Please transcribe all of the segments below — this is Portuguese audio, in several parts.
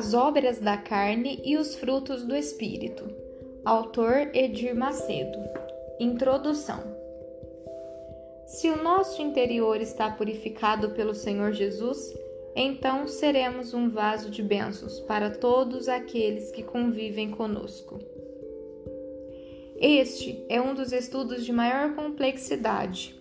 As obras da carne e os frutos do espírito. Autor Edir Macedo. Introdução. Se o nosso interior está purificado pelo Senhor Jesus, então seremos um vaso de bênçãos para todos aqueles que convivem conosco. Este é um dos estudos de maior complexidade.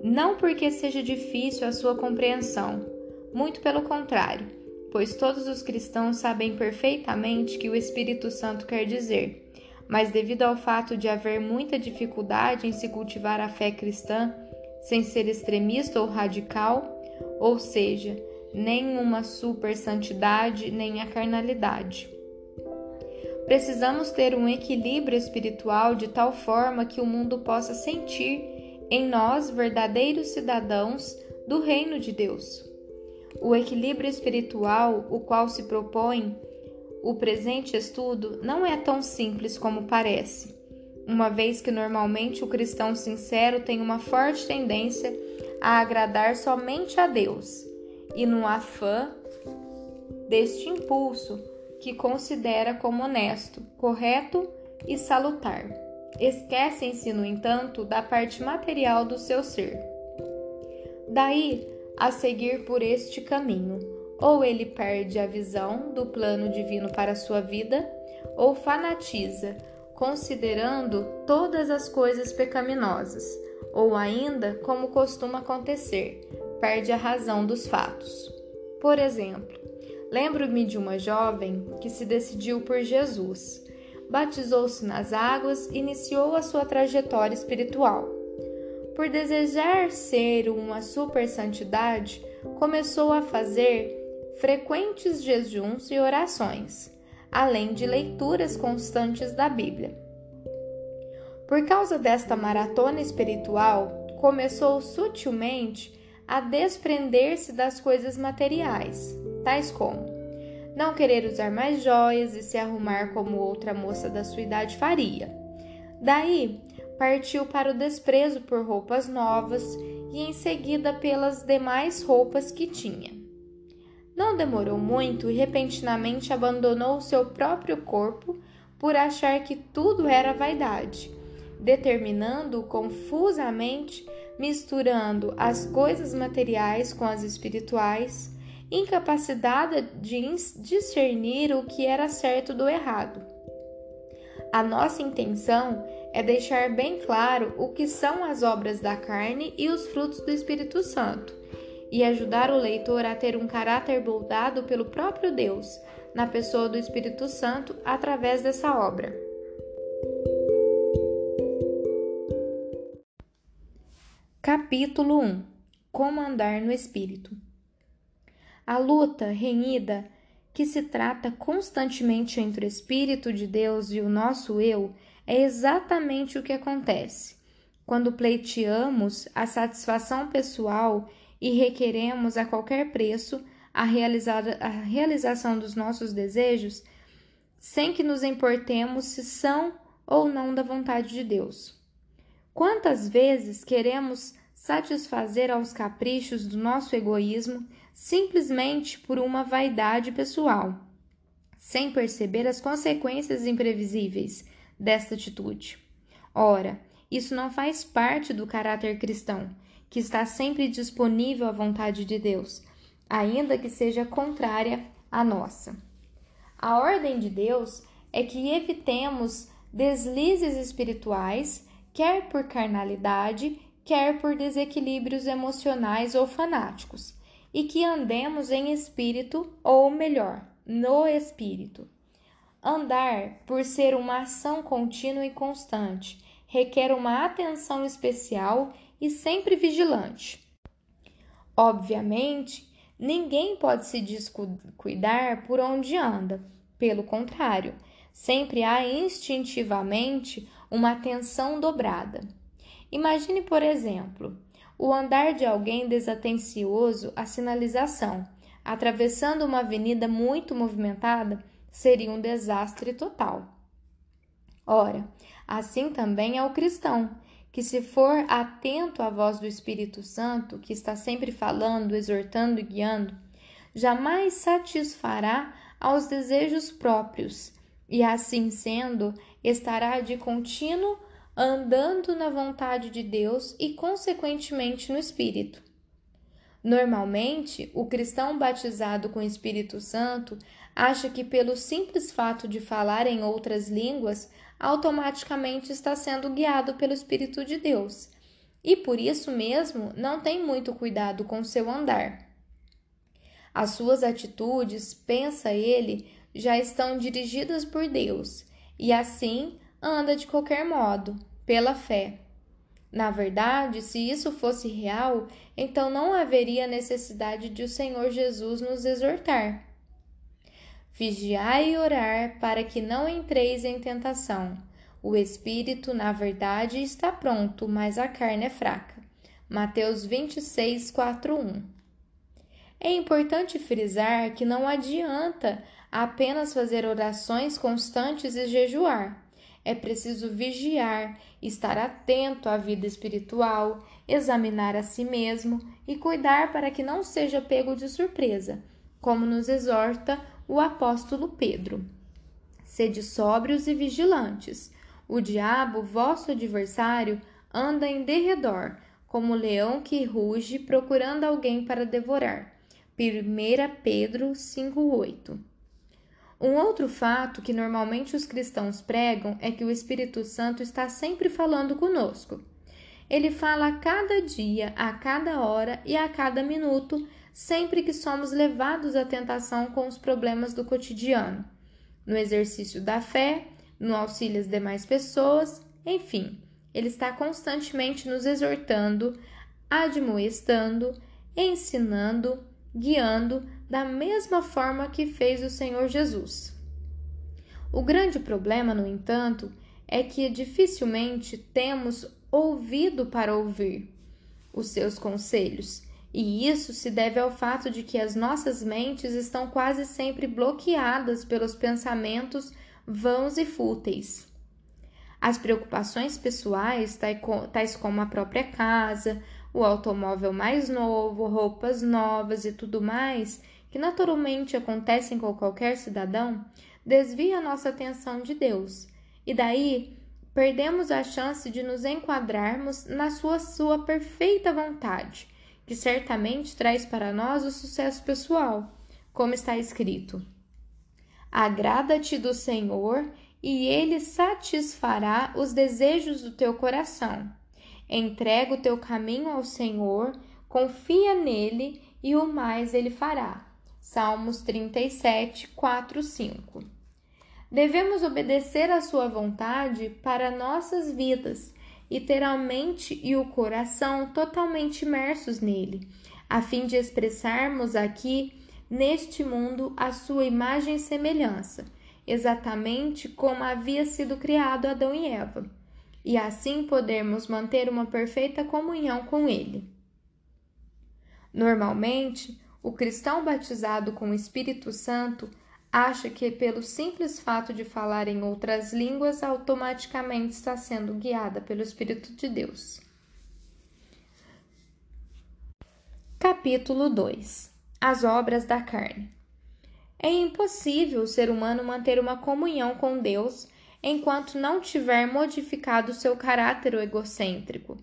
Não porque seja difícil a sua compreensão, muito pelo contrário, pois todos os cristãos sabem perfeitamente que o Espírito Santo quer dizer, mas devido ao fato de haver muita dificuldade em se cultivar a fé cristã, sem ser extremista ou radical, ou seja, nem uma super santidade, nem a carnalidade. Precisamos ter um equilíbrio espiritual de tal forma que o mundo possa sentir em nós verdadeiros cidadãos do reino de Deus. O equilíbrio espiritual, o qual se propõe o presente estudo, não é tão simples como parece, uma vez que normalmente o cristão sincero tem uma forte tendência a agradar somente a Deus e no afã deste impulso que considera como honesto, correto e salutar. Esquecem-se, no entanto, da parte material do seu ser. Daí a seguir por este caminho, ou ele perde a visão do plano divino para sua vida, ou fanatiza, considerando todas as coisas pecaminosas, ou ainda, como costuma acontecer, perde a razão dos fatos. Por exemplo, Lembro-me de uma jovem que se decidiu por Jesus. Batizou-se nas águas e iniciou a sua trajetória espiritual. Por desejar ser uma super santidade, começou a fazer frequentes jejuns e orações, além de leituras constantes da Bíblia. Por causa desta maratona espiritual, começou sutilmente a desprender-se das coisas materiais tais como não querer usar mais joias e se arrumar como outra moça da sua idade faria. Daí, partiu para o desprezo por roupas novas e em seguida pelas demais roupas que tinha. Não demorou muito e repentinamente abandonou o seu próprio corpo por achar que tudo era vaidade, determinando confusamente, misturando as coisas materiais com as espirituais, incapacitada de discernir o que era certo do errado. A nossa intenção é deixar bem claro o que são as obras da carne e os frutos do Espírito Santo, e ajudar o leitor a ter um caráter moldado pelo próprio Deus, na pessoa do Espírito Santo, através dessa obra. Capítulo 1 Como andar no Espírito a luta renhida que se trata constantemente entre o Espírito de Deus e o nosso eu é exatamente o que acontece quando pleiteamos a satisfação pessoal e requeremos a qualquer preço a, a realização dos nossos desejos sem que nos importemos se são ou não da vontade de Deus. Quantas vezes queremos satisfazer aos caprichos do nosso egoísmo simplesmente por uma vaidade pessoal, sem perceber as consequências imprevisíveis desta atitude. Ora, isso não faz parte do caráter cristão, que está sempre disponível à vontade de Deus, ainda que seja contrária à nossa. A ordem de Deus é que evitemos deslizes espirituais, quer por carnalidade, quer por desequilíbrios emocionais ou fanáticos e que andemos em espírito, ou melhor, no espírito. Andar, por ser uma ação contínua e constante, requer uma atenção especial e sempre vigilante. Obviamente, ninguém pode se descuidar por onde anda, pelo contrário, sempre há instintivamente uma atenção dobrada. Imagine, por exemplo, o andar de alguém desatencioso à sinalização, atravessando uma avenida muito movimentada, seria um desastre total. Ora, assim também é o cristão, que se for atento à voz do Espírito Santo, que está sempre falando, exortando e guiando, jamais satisfará aos desejos próprios, e assim sendo, estará de contínuo andando na vontade de Deus e, consequentemente, no Espírito. Normalmente, o cristão batizado com o Espírito Santo acha que, pelo simples fato de falar em outras línguas, automaticamente está sendo guiado pelo Espírito de Deus e, por isso mesmo, não tem muito cuidado com seu andar. As suas atitudes, pensa ele, já estão dirigidas por Deus e assim anda de qualquer modo, pela fé. Na verdade, se isso fosse real, então não haveria necessidade de o Senhor Jesus nos exortar. Vigiai e orar para que não entreis em tentação. O espírito, na verdade, está pronto, mas a carne é fraca. Mateus 26, 4, 1. É importante frisar que não adianta apenas fazer orações constantes e jejuar. É preciso vigiar, estar atento à vida espiritual, examinar a si mesmo e cuidar para que não seja pego de surpresa, como nos exorta o apóstolo Pedro. Sede sóbrios e vigilantes. O diabo, vosso adversário, anda em derredor, como leão que ruge procurando alguém para devorar. 1 Pedro 5,8 um outro fato que normalmente os cristãos pregam é que o Espírito Santo está sempre falando conosco. Ele fala a cada dia, a cada hora e a cada minuto, sempre que somos levados à tentação com os problemas do cotidiano, no exercício da fé, no auxílio às demais pessoas, enfim, ele está constantemente nos exortando, admoestando, ensinando, guiando da mesma forma que fez o Senhor Jesus. O grande problema, no entanto, é que dificilmente temos ouvido para ouvir os seus conselhos, e isso se deve ao fato de que as nossas mentes estão quase sempre bloqueadas pelos pensamentos vãos e fúteis. As preocupações pessoais, tais como a própria casa, o automóvel mais novo, roupas novas e tudo mais, que naturalmente acontecem com qualquer cidadão, desvia a nossa atenção de Deus. E daí perdemos a chance de nos enquadrarmos na sua sua perfeita vontade, que certamente traz para nós o sucesso pessoal, como está escrito: Agrada-te do Senhor, e ele satisfará os desejos do teu coração. Entrega o teu caminho ao Senhor, confia nele e o mais ele fará. Salmos 37, 4, 5. Devemos obedecer à Sua vontade para nossas vidas e ter a mente e o coração totalmente imersos nele, a fim de expressarmos aqui, neste mundo, a Sua imagem e semelhança, exatamente como havia sido criado Adão e Eva, e assim podermos manter uma perfeita comunhão com Ele. Normalmente, o cristão batizado com o Espírito Santo acha que, pelo simples fato de falar em outras línguas, automaticamente está sendo guiada pelo Espírito de Deus. Capítulo 2 As obras da carne. É impossível o ser humano manter uma comunhão com Deus enquanto não tiver modificado seu caráter egocêntrico,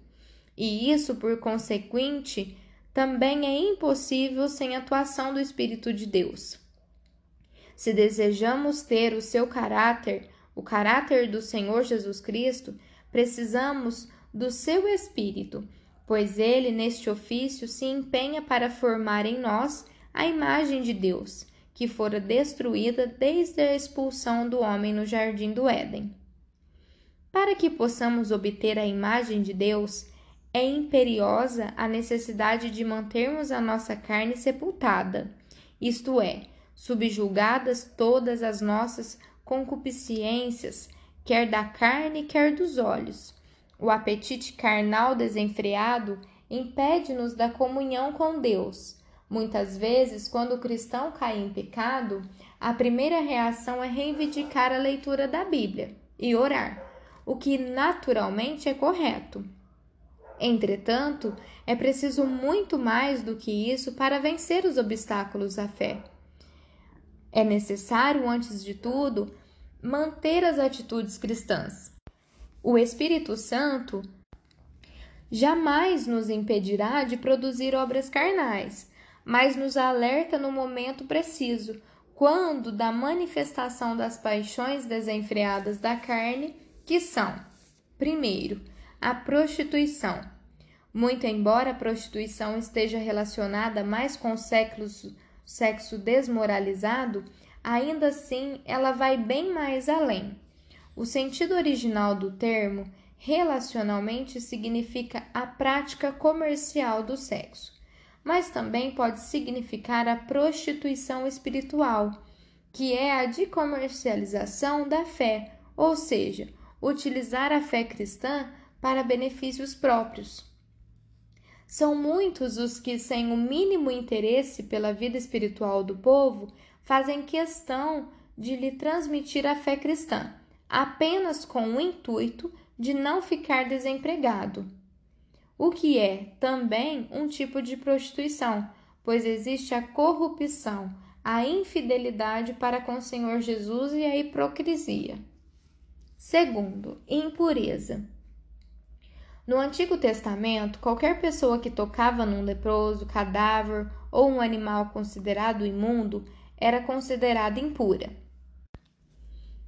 e isso, por consequente, também é impossível sem a atuação do Espírito de Deus. Se desejamos ter o seu caráter, o caráter do Senhor Jesus Cristo, precisamos do seu Espírito, pois ele, neste ofício, se empenha para formar em nós a imagem de Deus, que fora destruída desde a expulsão do homem no jardim do Éden. Para que possamos obter a imagem de Deus, é imperiosa a necessidade de mantermos a nossa carne sepultada, isto é, subjugadas todas as nossas concupiscências, quer da carne, quer dos olhos. O apetite carnal desenfreado impede-nos da comunhão com Deus. Muitas vezes, quando o cristão cai em pecado, a primeira reação é reivindicar a leitura da Bíblia e orar, o que naturalmente é correto. Entretanto, é preciso muito mais do que isso para vencer os obstáculos à fé. É necessário, antes de tudo, manter as atitudes cristãs. O Espírito Santo jamais nos impedirá de produzir obras carnais, mas nos alerta no momento preciso, quando da manifestação das paixões desenfreadas da carne, que são, primeiro, a prostituição. Muito embora a prostituição esteja relacionada mais com séculos, sexo desmoralizado, ainda assim ela vai bem mais além. O sentido original do termo relacionalmente significa a prática comercial do sexo, mas também pode significar a prostituição espiritual, que é a de comercialização da fé, ou seja, utilizar a fé cristã para benefícios próprios. São muitos os que, sem o mínimo interesse pela vida espiritual do povo, fazem questão de lhe transmitir a fé cristã, apenas com o intuito de não ficar desempregado. O que é também um tipo de prostituição, pois existe a corrupção, a infidelidade para com o Senhor Jesus e a hipocrisia. Segundo, impureza. No Antigo Testamento, qualquer pessoa que tocava num leproso, cadáver ou um animal considerado imundo era considerada impura.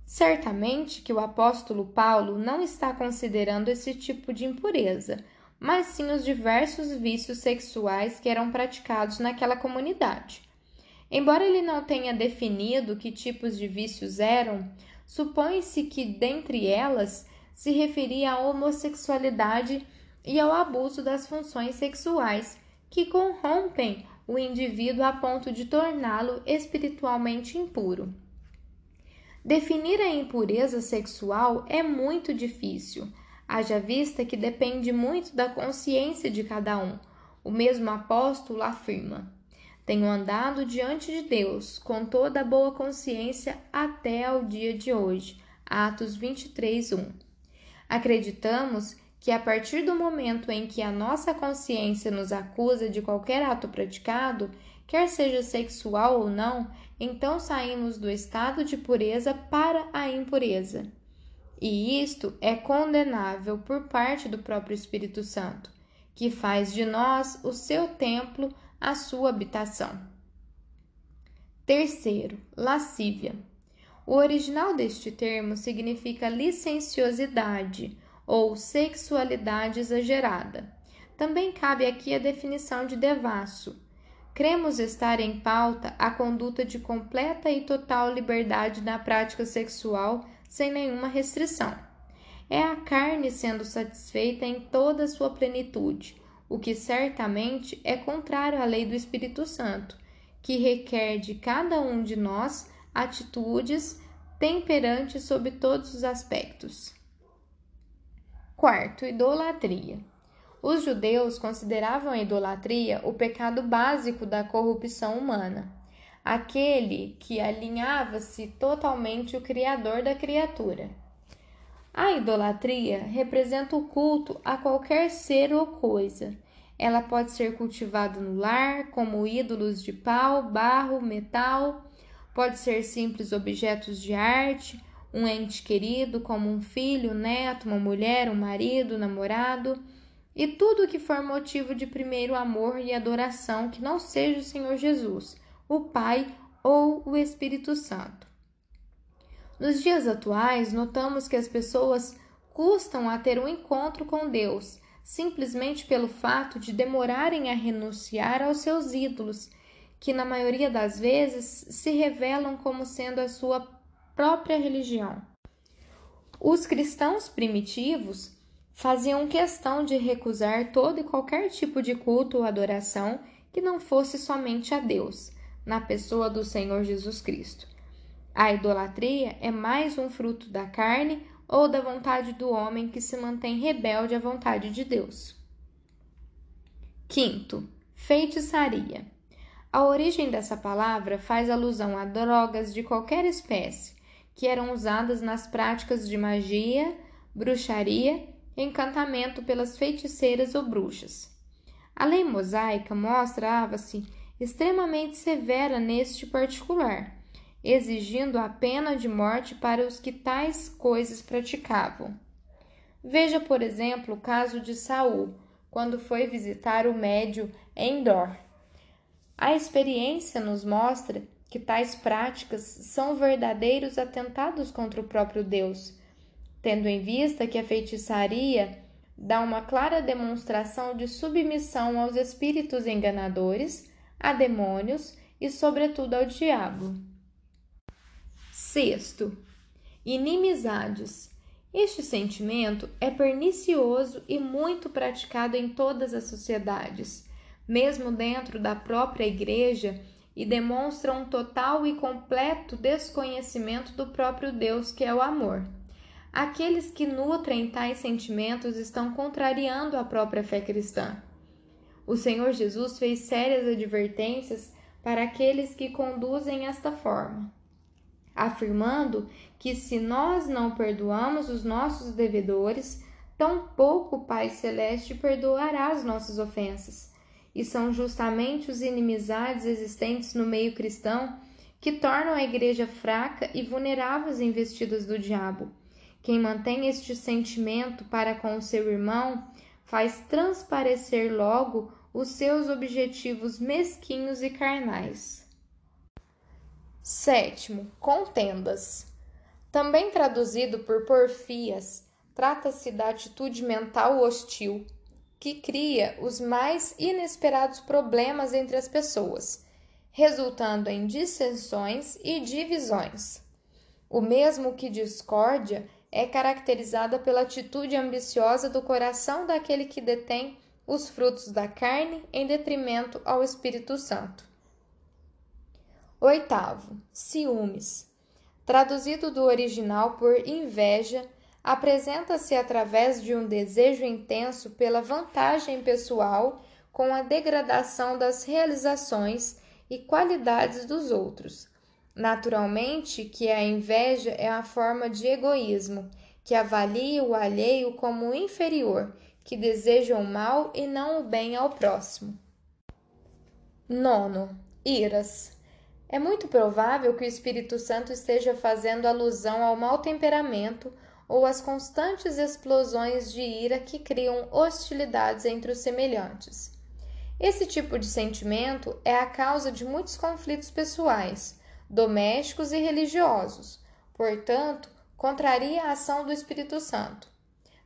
Certamente que o apóstolo Paulo não está considerando esse tipo de impureza, mas sim os diversos vícios sexuais que eram praticados naquela comunidade. Embora ele não tenha definido que tipos de vícios eram, supõe-se que dentre elas se referia à homossexualidade e ao abuso das funções sexuais, que corrompem o indivíduo a ponto de torná-lo espiritualmente impuro. Definir a impureza sexual é muito difícil, haja vista que depende muito da consciência de cada um. O mesmo apóstolo afirma: Tenho andado diante de Deus com toda a boa consciência até ao dia de hoje. Atos 23, 1. Acreditamos que a partir do momento em que a nossa consciência nos acusa de qualquer ato praticado, quer seja sexual ou não, então saímos do estado de pureza para a impureza. E isto é condenável por parte do próprio Espírito Santo, que faz de nós o seu templo, a sua habitação. Terceiro, lascívia. O original deste termo significa licenciosidade ou sexualidade exagerada. Também cabe aqui a definição de devasso. Cremos estar em pauta a conduta de completa e total liberdade na prática sexual sem nenhuma restrição. É a carne sendo satisfeita em toda a sua plenitude, o que certamente é contrário à lei do Espírito Santo, que requer de cada um de nós atitudes temperantes sob todos os aspectos. Quarto, idolatria. Os judeus consideravam a idolatria o pecado básico da corrupção humana, aquele que alinhava-se totalmente o Criador da criatura. A idolatria representa o culto a qualquer ser ou coisa. Ela pode ser cultivada no lar, como ídolos de pau, barro, metal, Pode ser simples objetos de arte, um ente querido, como um filho, um neto, uma mulher, um marido, namorado, e tudo que for motivo de primeiro amor e adoração que não seja o Senhor Jesus, o Pai ou o Espírito Santo. Nos dias atuais, notamos que as pessoas custam a ter um encontro com Deus, simplesmente pelo fato de demorarem a renunciar aos seus ídolos que na maioria das vezes se revelam como sendo a sua própria religião. Os cristãos primitivos faziam questão de recusar todo e qualquer tipo de culto ou adoração que não fosse somente a Deus, na pessoa do Senhor Jesus Cristo. A idolatria é mais um fruto da carne ou da vontade do homem que se mantém rebelde à vontade de Deus. Quinto, feitiçaria. A origem dessa palavra faz alusão a drogas de qualquer espécie que eram usadas nas práticas de magia, bruxaria encantamento pelas feiticeiras ou bruxas. A lei mosaica mostrava-se extremamente severa neste particular, exigindo a pena de morte para os que tais coisas praticavam. Veja, por exemplo, o caso de Saul, quando foi visitar o médio Endor. A experiência nos mostra que tais práticas são verdadeiros atentados contra o próprio Deus, tendo em vista que a feitiçaria dá uma clara demonstração de submissão aos espíritos enganadores, a demônios e, sobretudo, ao diabo. Sexto, inimizades. Este sentimento é pernicioso e muito praticado em todas as sociedades, mesmo dentro da própria igreja, e demonstra um total e completo desconhecimento do próprio Deus, que é o amor. Aqueles que nutrem tais sentimentos estão contrariando a própria fé cristã. O Senhor Jesus fez sérias advertências para aqueles que conduzem esta forma, afirmando que se nós não perdoamos os nossos devedores, tampouco o Pai Celeste perdoará as nossas ofensas. E são justamente os inimizades existentes no meio cristão que tornam a igreja fraca e vulnerável às investidas do diabo. Quem mantém este sentimento para com o seu irmão faz transparecer logo os seus objetivos mesquinhos e carnais. Sétimo, contendas. Também traduzido por porfias, trata-se da atitude mental hostil que cria os mais inesperados problemas entre as pessoas, resultando em dissensões e divisões. O mesmo que discórdia é caracterizada pela atitude ambiciosa do coração daquele que detém os frutos da carne em detrimento ao Espírito Santo. Oitavo, ciúmes. Traduzido do original por inveja, apresenta-se através de um desejo intenso pela vantagem pessoal com a degradação das realizações e qualidades dos outros, Naturalmente que a inveja é a forma de egoísmo, que avalia o alheio como inferior, que deseja o mal e não o bem ao próximo. Nono, iras. É muito provável que o Espírito Santo esteja fazendo alusão ao mau temperamento ou às constantes explosões de ira que criam hostilidades entre os semelhantes. Esse tipo de sentimento é a causa de muitos conflitos pessoais domésticos e religiosos. Portanto, contraria a ação do Espírito Santo.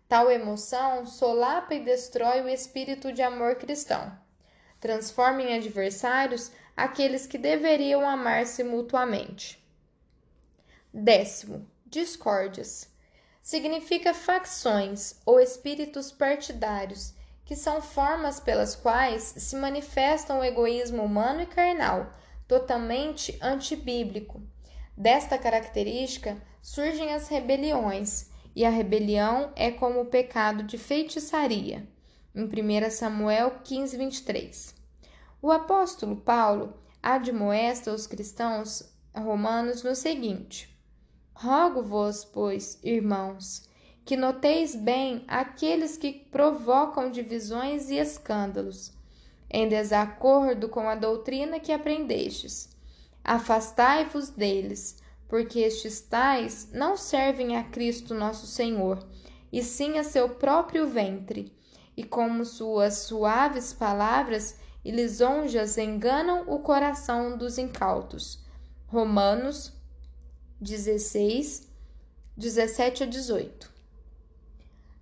Tal emoção solapa e destrói o espírito de amor cristão. Transforma em adversários aqueles que deveriam amar-se mutuamente. Décimo, discórdias. Significa facções ou espíritos partidários, que são formas pelas quais se manifestam o egoísmo humano e carnal, totalmente antibíblico. Desta característica surgem as rebeliões, e a rebelião é como o pecado de feitiçaria. Em 1 Samuel 15, 23. O apóstolo Paulo admoesta os cristãos romanos no seguinte: Rogo-vos, pois, irmãos, que noteis bem aqueles que provocam divisões e escândalos em desacordo com a doutrina que aprendestes. Afastai-vos deles, porque estes tais não servem a Cristo nosso Senhor, e sim a seu próprio ventre, e como suas suaves palavras e lisonjas enganam o coração dos incautos. Romanos 16, 17 a 18.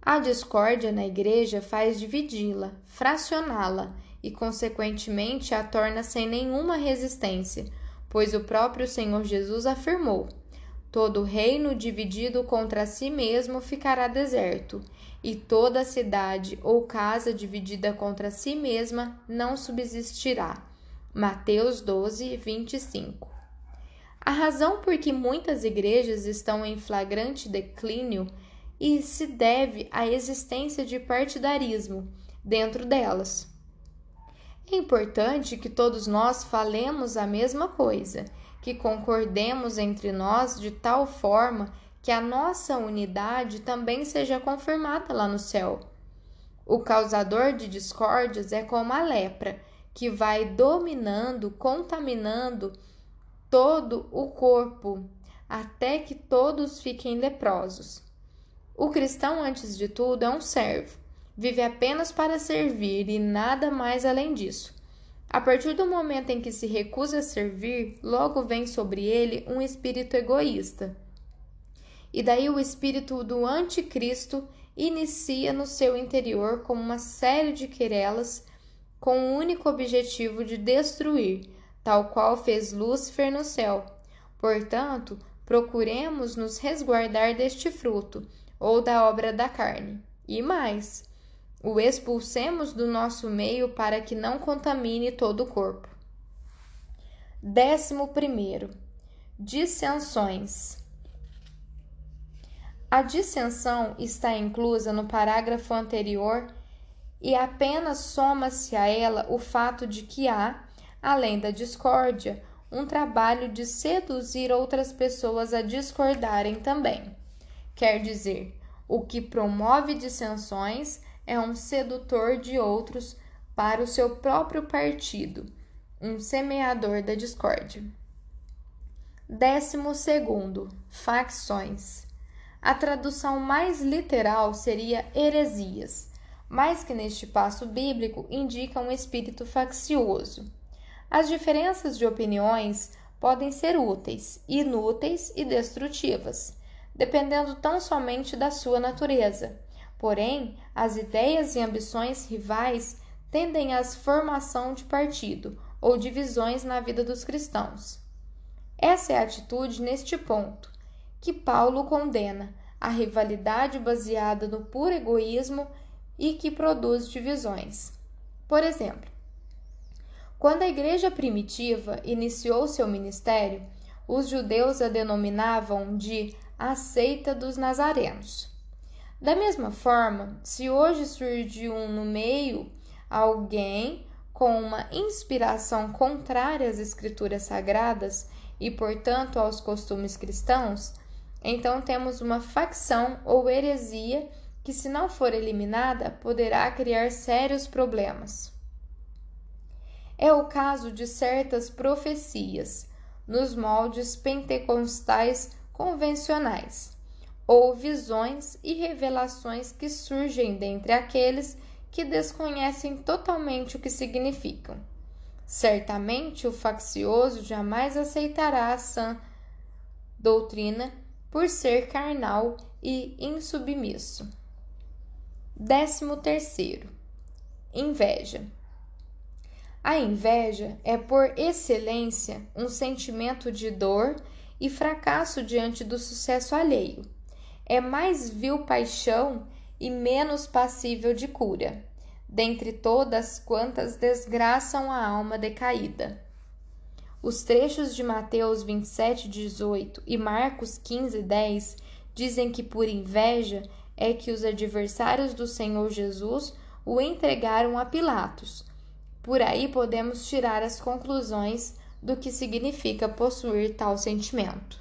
A discórdia na igreja faz dividi-la, fracioná-la e, consequentemente, a torna sem nenhuma resistência, pois o próprio Senhor Jesus afirmou: Todo reino dividido contra si mesmo ficará deserto, e toda cidade ou casa dividida contra si mesma não subsistirá. Mateus 12, 25. A razão por que muitas igrejas estão em flagrante declínio e se deve à existência de partidarismo dentro delas. É importante que todos nós falemos a mesma coisa, que concordemos entre nós de tal forma que a nossa unidade também seja confirmada lá no céu. O causador de discórdias é como a lepra, que vai dominando, contaminando todo o corpo, até que todos fiquem leprosos. O cristão, antes de tudo, é um servo, vive apenas para servir e nada mais além disso. A partir do momento em que se recusa a servir, logo vem sobre ele um espírito egoísta. E daí o espírito do anticristo inicia no seu interior como uma série de querelas com o único objetivo de destruir, tal qual fez Lúcifer no céu. Portanto, procuremos nos resguardar deste fruto, ou da obra da carne. E mais, o expulsemos do nosso meio para que não contamine todo o corpo. Décimo primeiro, dissensões. A dissensão está inclusa no parágrafo anterior e apenas soma-se a ela o fato de que há, além da discórdia, um trabalho de seduzir outras pessoas a discordarem também. Quer dizer, o que promove dissensões é um sedutor de outros para o seu próprio partido, um semeador da discórdia. Décimo segundo, facções. A tradução mais literal seria heresias, mas que neste passo bíblico indica um espírito faccioso. As diferenças de opiniões podem ser úteis, inúteis e destrutivas, dependendo tão somente da sua natureza Porém, as ideias e ambições rivais tendem à formação de partido ou divisões na vida dos cristãos. Essa é a atitude neste ponto que Paulo condena, a rivalidade baseada no puro egoísmo e que produz divisões. Por exemplo, quando a igreja primitiva iniciou seu ministério, os judeus a denominavam de a seita dos nazarenos. Da mesma forma, se hoje surge um no meio alguém com uma inspiração contrária às escrituras sagradas e, portanto, aos costumes cristãos, então temos uma facção ou heresia que, se não for eliminada, poderá criar sérios problemas. É o caso de certas profecias nos moldes pentecostais convencionais ou visões e revelações que surgem dentre aqueles que desconhecem totalmente o que significam. Certamente o faccioso jamais aceitará a sã doutrina por ser carnal e insubmisso. Décimo terceiro, inveja. A inveja é por excelência um sentimento de dor e fracasso diante do sucesso alheio é mais vil paixão e menos passível de cura, dentre todas quantas desgraçam a alma decaída. Os trechos de Mateus 27, 18 e Marcos 15, 10 dizem que por inveja é que os adversários do Senhor Jesus o entregaram a Pilatos. Por aí podemos tirar as conclusões do que significa possuir tal sentimento.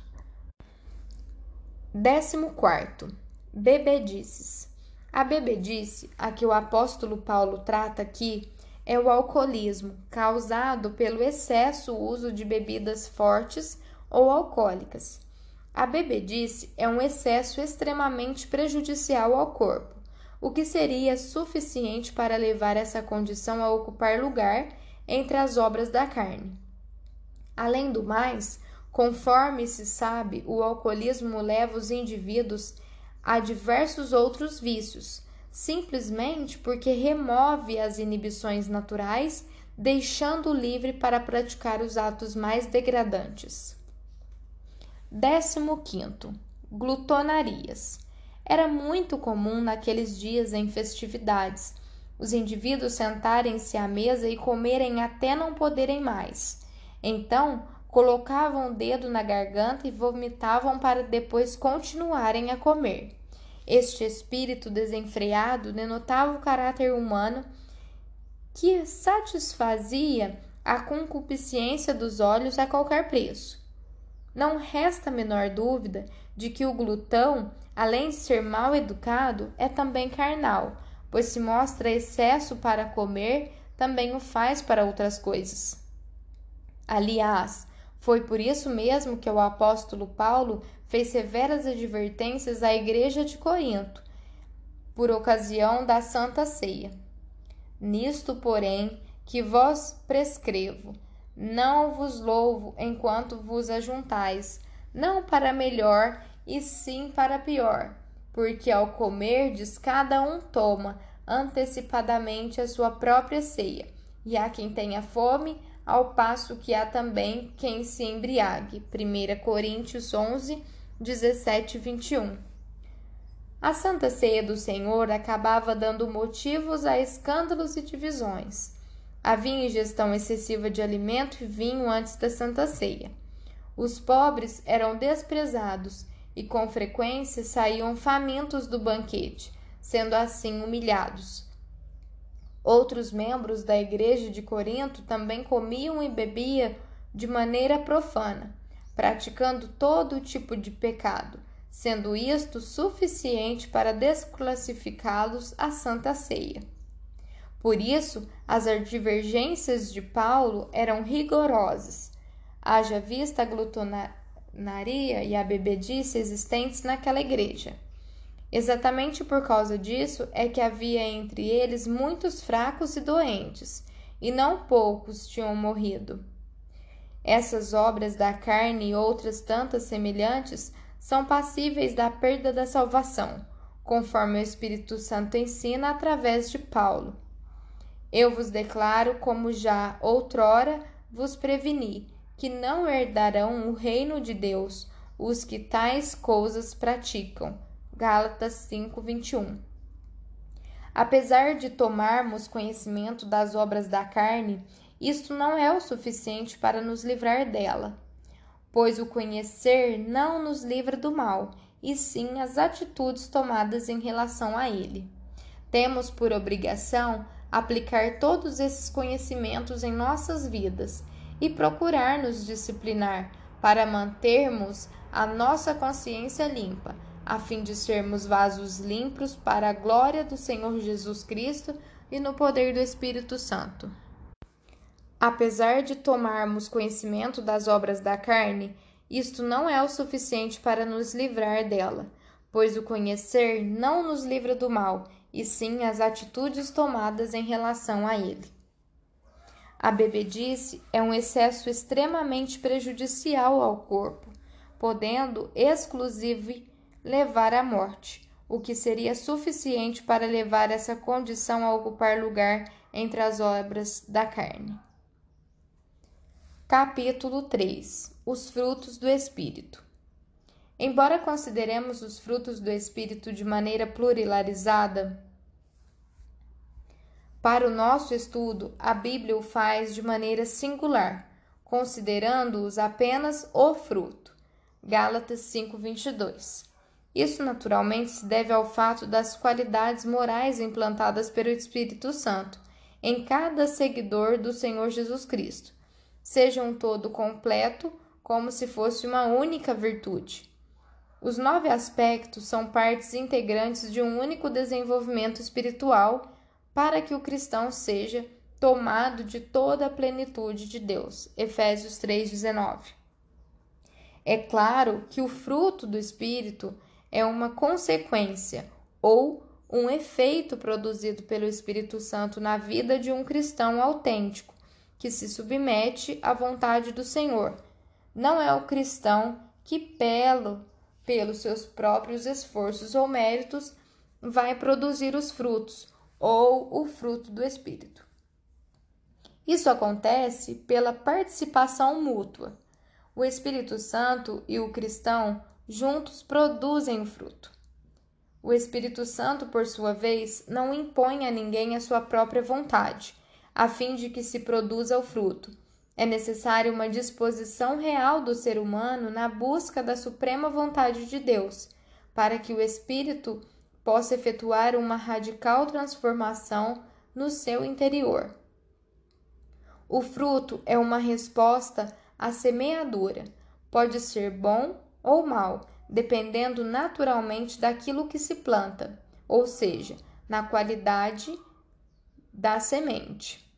Décimo quarto, bebedices. A bebedice, a que o apóstolo Paulo trata aqui, é o alcoolismo causado pelo excesso uso de bebidas fortes ou alcoólicas. A bebedice é um excesso extremamente prejudicial ao corpo, o que seria suficiente para levar essa condição a ocupar lugar entre as obras da carne. Além do mais, Conforme se sabe, o alcoolismo leva os indivíduos a diversos outros vícios, simplesmente porque remove as inibições naturais, deixando-o livre para praticar os atos mais degradantes. 15. Glutonarias. Era muito comum naqueles dias em festividades os indivíduos sentarem-se à mesa e comerem até não poderem mais. Então, colocavam o dedo na garganta e vomitavam para depois continuarem a comer. Este espírito desenfreado denotava o caráter humano que satisfazia a concupiscência dos olhos a qualquer preço. Não resta a menor dúvida de que o glutão, além de ser mal educado, é também carnal, pois se mostra excesso para comer, também o faz para outras coisas. Aliás, foi por isso mesmo que o apóstolo Paulo fez severas advertências à igreja de Corinto, por ocasião da Santa Ceia. Nisto, porém, que vos prescrevo, não vos louvo enquanto vos ajuntais, não para melhor, e sim para pior, porque ao comerdes cada um toma antecipadamente a sua própria ceia, e há quem tenha fome, ao passo que há também quem se embriague. 1 Coríntios 11, 17 e 21. A Santa Ceia do Senhor acabava dando motivos a escândalos e divisões. Havia ingestão excessiva de alimento e vinho antes da Santa Ceia. Os pobres eram desprezados e com frequência saíam famintos do banquete, sendo assim humilhados. Outros membros da igreja de Corinto também comiam e bebiam de maneira profana, praticando todo tipo de pecado, sendo isto suficiente para desclassificá-los à Santa Ceia. Por isso, as divergências de Paulo eram rigorosas, haja vista a glutonaria e a bebedice existentes naquela igreja. Exatamente por causa disso é que havia entre eles muitos fracos e doentes, e não poucos tinham morrido. Essas obras da carne e outras tantas semelhantes são passíveis da perda da salvação, conforme o Espírito Santo ensina através de Paulo. Eu vos declaro, como já outrora vos preveni, que não herdarão o reino de Deus os que tais coisas praticam. Gálatas 5:21. Apesar de tomarmos conhecimento das obras da carne, isto não é o suficiente para nos livrar dela, pois o conhecer não nos livra do mal, e sim as atitudes tomadas em relação a ele. Temos por obrigação aplicar todos esses conhecimentos em nossas vidas e procurar nos disciplinar para mantermos a nossa consciência limpa, a fim de sermos vasos limpos para a glória do Senhor Jesus Cristo e no poder do Espírito Santo. Apesar de tomarmos conhecimento das obras da carne, isto não é o suficiente para nos livrar dela, pois o conhecer não nos livra do mal e sim as atitudes tomadas em relação a ele. A bebedice é um excesso extremamente prejudicial ao corpo, podendo exclusive levar à morte, o que seria suficiente para levar essa condição a ocupar lugar entre as obras da carne. Capítulo 3 Os frutos do Espírito Embora consideremos os frutos do Espírito de maneira pluralizada, para o nosso estudo, a Bíblia o faz de maneira singular, considerando-os apenas o fruto. Gálatas 5:22. Isso naturalmente se deve ao fato das qualidades morais implantadas pelo Espírito Santo em cada seguidor do Senhor Jesus Cristo, seja um todo completo, como se fosse uma única virtude. Os nove aspectos são partes integrantes de um único desenvolvimento espiritual para que o cristão seja tomado de toda a plenitude de Deus. Efésios 3:19. É claro que o fruto do espírito é uma consequência ou um efeito produzido pelo Espírito Santo na vida de um cristão autêntico que se submete à vontade do Senhor. Não é o cristão que, pelo pelos seus próprios esforços ou méritos, vai produzir os frutos ou o fruto do Espírito. Isso acontece pela participação mútua. O Espírito Santo e o cristão juntos produzem o fruto. O Espírito Santo, por sua vez, não impõe a ninguém a sua própria vontade, a fim de que se produza o fruto é necessária uma disposição real do ser humano na busca da suprema vontade de Deus, para que o espírito possa efetuar uma radical transformação no seu interior. O fruto é uma resposta à semeadura, pode ser bom ou mal, dependendo naturalmente daquilo que se planta, ou seja, na qualidade da semente.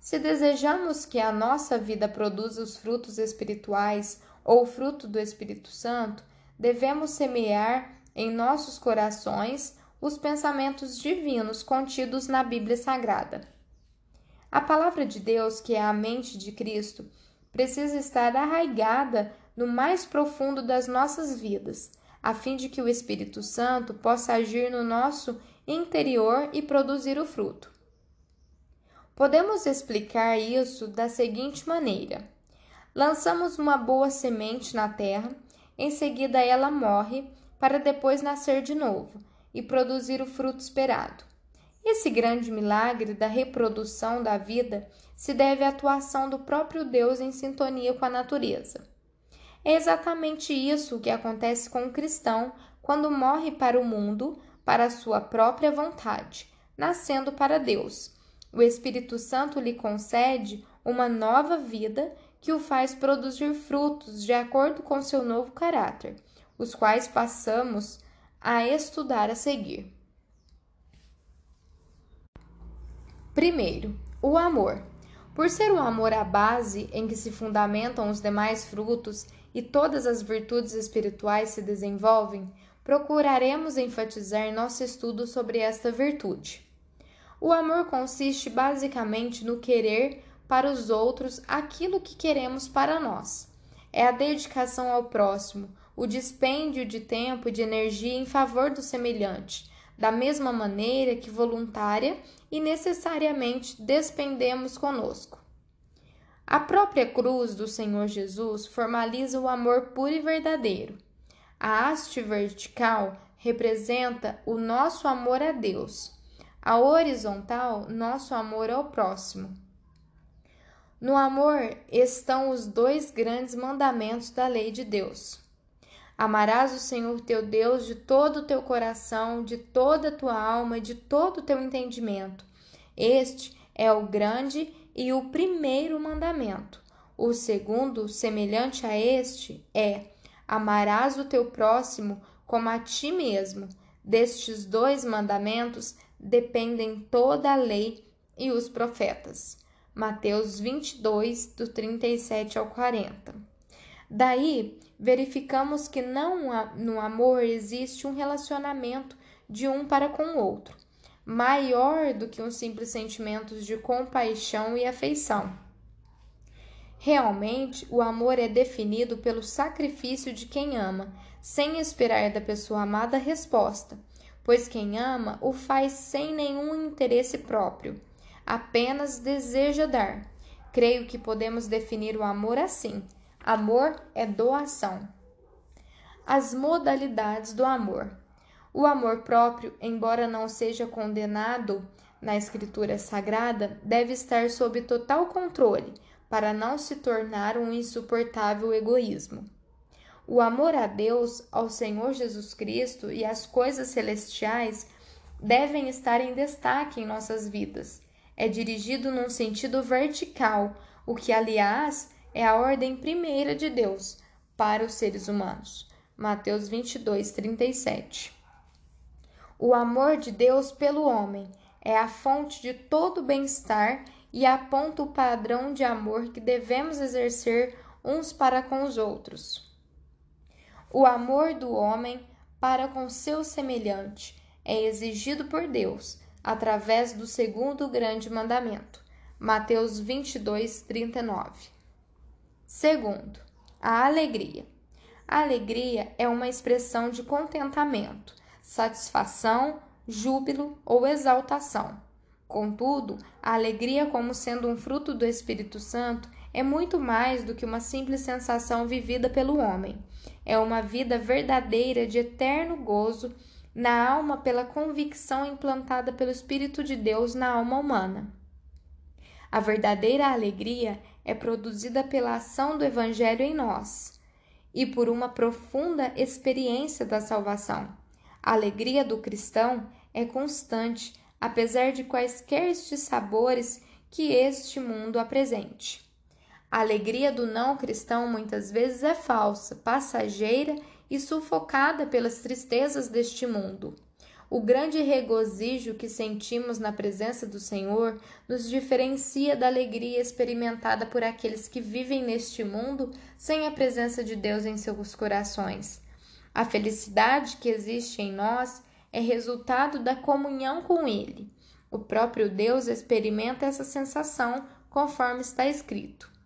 Se desejamos que a nossa vida produza os frutos espirituais ou o fruto do Espírito Santo, devemos semear em nossos corações os pensamentos divinos contidos na Bíblia Sagrada. A palavra de Deus, que é a mente de Cristo, precisa estar arraigada no mais profundo das nossas vidas, a fim de que o Espírito Santo possa agir no nosso interior e produzir o fruto. Podemos explicar isso da seguinte maneira: lançamos uma boa semente na terra, em seguida ela morre, para depois nascer de novo e produzir o fruto esperado. Esse grande milagre da reprodução da vida se deve à atuação do próprio Deus em sintonia com a natureza. É exatamente isso que acontece com o cristão quando morre para o mundo, para sua própria vontade, nascendo para Deus. O Espírito Santo lhe concede uma nova vida que o faz produzir frutos de acordo com seu novo caráter, os quais passamos a estudar a seguir. Primeiro, o amor. Por ser o amor a base em que se fundamentam os demais frutos e todas as virtudes espirituais se desenvolvem, procuraremos enfatizar nosso estudo sobre esta virtude. O amor consiste basicamente no querer para os outros aquilo que queremos para nós. É a dedicação ao próximo, o dispêndio de tempo e de energia em favor do semelhante, da mesma maneira que voluntária e necessariamente despendemos conosco. A própria cruz do Senhor Jesus formaliza o amor puro e verdadeiro. A haste vertical representa o nosso amor a Deus, a horizontal, nosso amor ao próximo. No amor estão os dois grandes mandamentos da lei de Deus. Amarás o Senhor teu Deus de todo o teu coração, de toda a tua alma de todo o teu entendimento. Este é o grande e o primeiro mandamento. O segundo, semelhante a este, é: amarás o teu próximo como a ti mesmo. Destes dois mandamentos dependem toda a lei e os profetas. Mateus 22, do 37 ao 40. Daí, verificamos que não no amor existe um relacionamento de um para com o outro, maior do que um simples sentimento de compaixão e afeição. Realmente, o amor é definido pelo sacrifício de quem ama, sem esperar da pessoa amada resposta, pois quem ama o faz sem nenhum interesse próprio, apenas deseja dar. Creio que podemos definir o amor assim Amor é doação. As modalidades do amor. O amor próprio, embora não seja condenado na Escritura Sagrada, deve estar sob total controle para não se tornar um insuportável egoísmo. O amor a Deus, ao Senhor Jesus Cristo e às coisas celestiais devem estar em destaque em nossas vidas. É dirigido num sentido vertical, o que, aliás, é a ordem primeira de Deus para os seres humanos. Mateus 22, 37. O amor de Deus pelo homem é a fonte de todo bem-estar e aponta o padrão de amor que devemos exercer uns para com os outros. O amor do homem para com seu semelhante é exigido por Deus através do segundo grande mandamento. Mateus 22, 39. Segundo, a alegria. A alegria é uma expressão de contentamento, satisfação, júbilo ou exaltação. Contudo, a alegria, como sendo um fruto do Espírito Santo, é muito mais do que uma simples sensação vivida pelo homem. É uma vida verdadeira de eterno gozo na alma pela convicção implantada pelo Espírito de Deus na alma humana. A verdadeira alegria é produzida pela ação do Evangelho em nós e por uma profunda experiência da salvação. A alegria do cristão é constante, apesar de quaisquer sabores que este mundo apresente. A alegria do não cristão muitas vezes é falsa, passageira e sufocada pelas tristezas deste mundo. O grande regozijo que sentimos na presença do Senhor nos diferencia da alegria experimentada por aqueles que vivem neste mundo sem a presença de Deus em seus corações. A felicidade que existe em nós é resultado da comunhão com Ele. O próprio Deus experimenta essa sensação, conforme está escrito.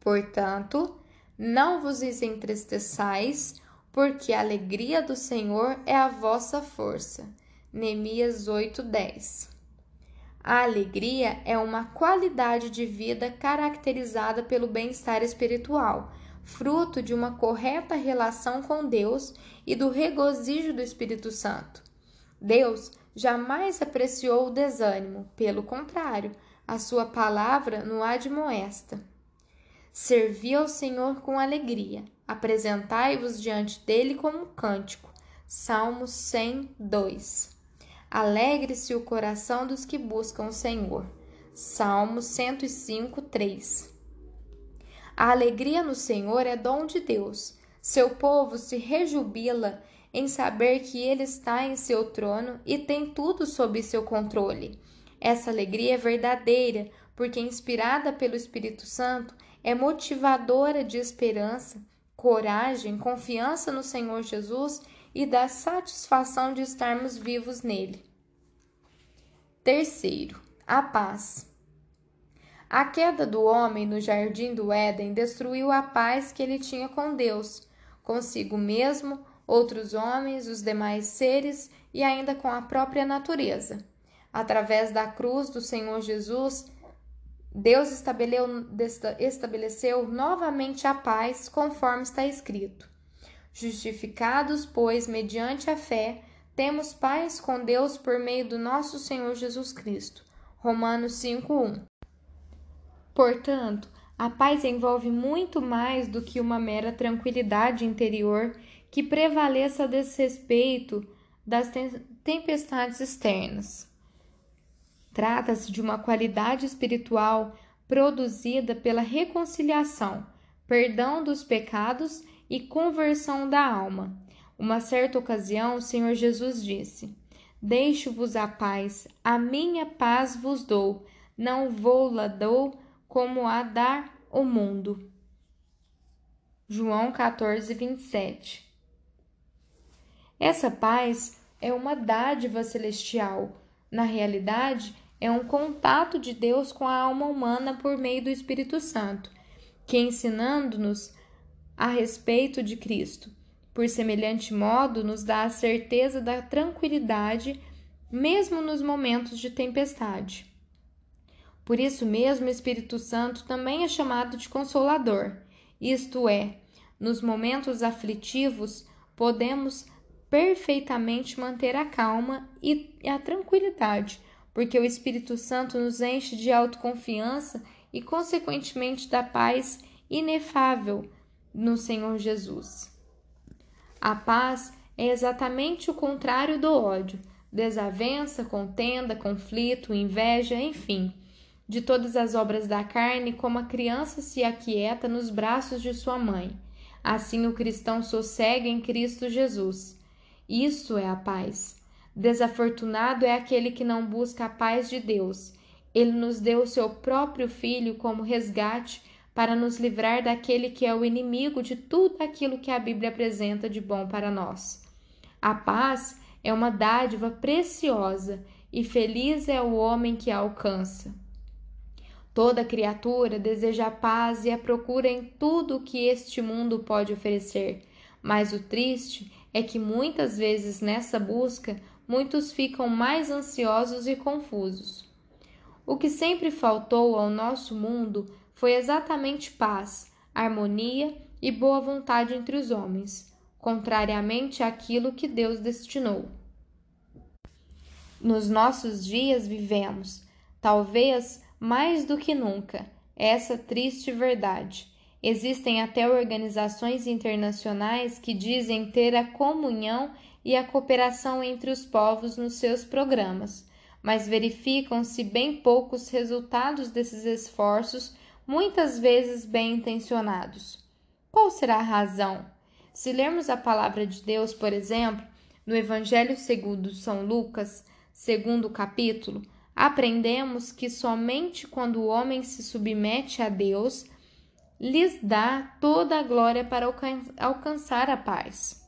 Portanto, não vos entristeçais, porque a alegria do Senhor é a vossa força. Neemias 8:10. A alegria é uma qualidade de vida caracterizada pelo bem-estar espiritual, fruto de uma correta relação com Deus e do regozijo do Espírito Santo. Deus jamais apreciou o desânimo, pelo contrário, a sua palavra no admoesta. Servi ao Senhor com alegria, apresentai-vos diante dele como um cântico. Salmos 102. Alegre-se o coração dos que buscam o Senhor. Salmos 105, 3. A alegria no Senhor é dom de Deus. Seu povo se rejubila em saber que Ele está em seu trono e tem tudo sob seu controle. Essa alegria é verdadeira, porque, inspirada pelo Espírito Santo, é motivadora de esperança, coragem, confiança no Senhor Jesus e da satisfação de estarmos vivos nele. Terceiro, a paz. A queda do homem no jardim do Éden destruiu a paz que ele tinha com Deus, consigo mesmo, outros homens, os demais seres e ainda com a própria natureza. Através da cruz do Senhor Jesus, Deus estabeleceu novamente a paz, conforme está escrito. Justificados, pois, mediante a fé, temos paz com Deus por meio do nosso Senhor Jesus Cristo. Romanos 5:1. Portanto, a paz envolve muito mais do que uma mera tranquilidade interior que prevaleça a desrespeito das tempestades externas. Trata-se de uma qualidade espiritual produzida pela reconciliação, perdão dos pecados e conversão da alma. Uma certa ocasião, o Senhor Jesus disse: Deixo-vos a paz, a minha paz vos dou, não vou-la dou como a dar o mundo. João 14, 27 Essa paz é uma dádiva celestial na realidade, é um contato de Deus com a alma humana por meio do Espírito Santo, que ensinando-nos a respeito de Cristo, por semelhante modo, nos dá a certeza da tranquilidade, mesmo nos momentos de tempestade. Por isso mesmo, o Espírito Santo também é chamado de Consolador, isto é, nos momentos aflitivos, podemos perfeitamente manter a calma e a tranquilidade, porque o Espírito Santo nos enche de autoconfiança e, consequentemente, da paz inefável no Senhor Jesus. A paz é exatamente o contrário do ódio, desavença, contenda, conflito, inveja, enfim, de todas as obras da carne, como a criança se aquieta nos braços de sua mãe. Assim o cristão sossega em Cristo Jesus. Isso é a paz. Desafortunado é aquele que não busca a paz de Deus. Ele nos deu o seu próprio Filho como resgate para nos livrar daquele que é o inimigo de tudo aquilo que a Bíblia apresenta de bom para nós. A paz é uma dádiva preciosa e feliz é o homem que a alcança. Toda criatura deseja a paz e a procura em tudo o que este mundo pode oferecer, mas o triste é que muitas vezes nessa busca muitos ficam mais ansiosos e confusos. O que sempre faltou ao nosso mundo foi exatamente paz, harmonia e boa vontade entre os homens, contrariamente àquilo que Deus destinou. Nos nossos dias vivemos, talvez mais do que nunca, essa triste verdade Existem até organizações internacionais que dizem ter a comunhão e a cooperação entre os povos nos seus programas, mas verificam-se bem poucos resultados desses esforços muitas vezes bem intencionados. Qual será a razão? Se lermos a palavra de Deus, por exemplo, no Evangelho segundo São Lucas, segundo capítulo, aprendemos que somente quando o homem se submete a Deus, lhes dá toda a glória para alcançar a paz.